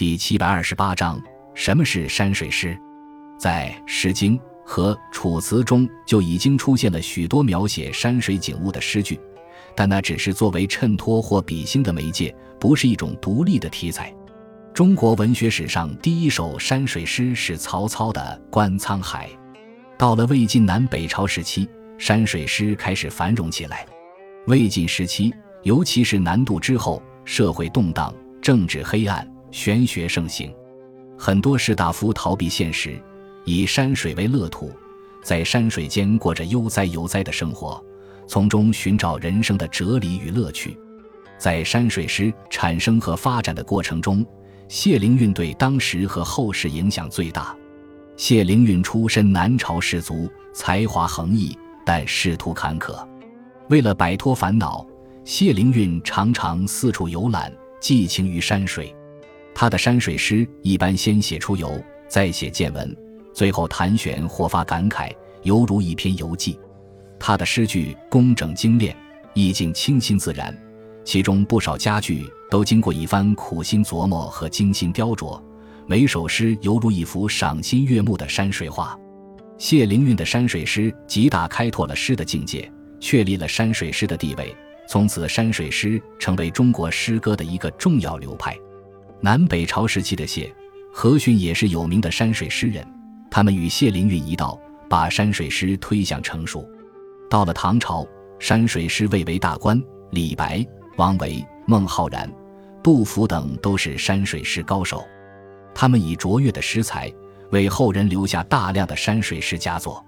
第七百二十八章：什么是山水诗？在《诗经》和《楚辞》中就已经出现了许多描写山水景物的诗句，但那只是作为衬托或比兴的媒介，不是一种独立的题材。中国文学史上第一首山水诗是曹操的《观沧海》。到了魏晋南北朝时期，山水诗开始繁荣起来。魏晋时期，尤其是南渡之后，社会动荡，政治黑暗，玄学盛行，很多士大夫逃避现实，以山水为乐土，在山水间过着悠哉悠哉的生活，从中寻找人生的哲理与乐趣。在山水诗产生和发展的过程中，谢灵运对当时和后世影响最大。谢灵运出身南朝士族，才华横溢，但仕途坎坷。为了摆脱烦恼，谢灵运常常四处游览，寄情于山水。他的山水诗一般先写出游，再写见闻，最后谈玄或发感慨，犹如一篇游记。他的诗句工整精炼，意境清新自然。其中不少佳句都经过一番苦心琢磨和精心雕琢，每首诗犹如一幅赏心悦目的山水画。谢灵运的山水诗极大开拓了诗的境界，确立了山水诗的地位。从此，山水诗成为中国诗歌的一个重要流派。南北朝时期的谢和逊也是有名的山水诗人，他们与谢灵运一道，把山水诗推向成熟。到了唐朝，山水诗蔚为大观，李白。王维、孟浩然、杜甫等都是山水诗高手，他们以卓越的诗才为后人留下大量的山水诗佳作。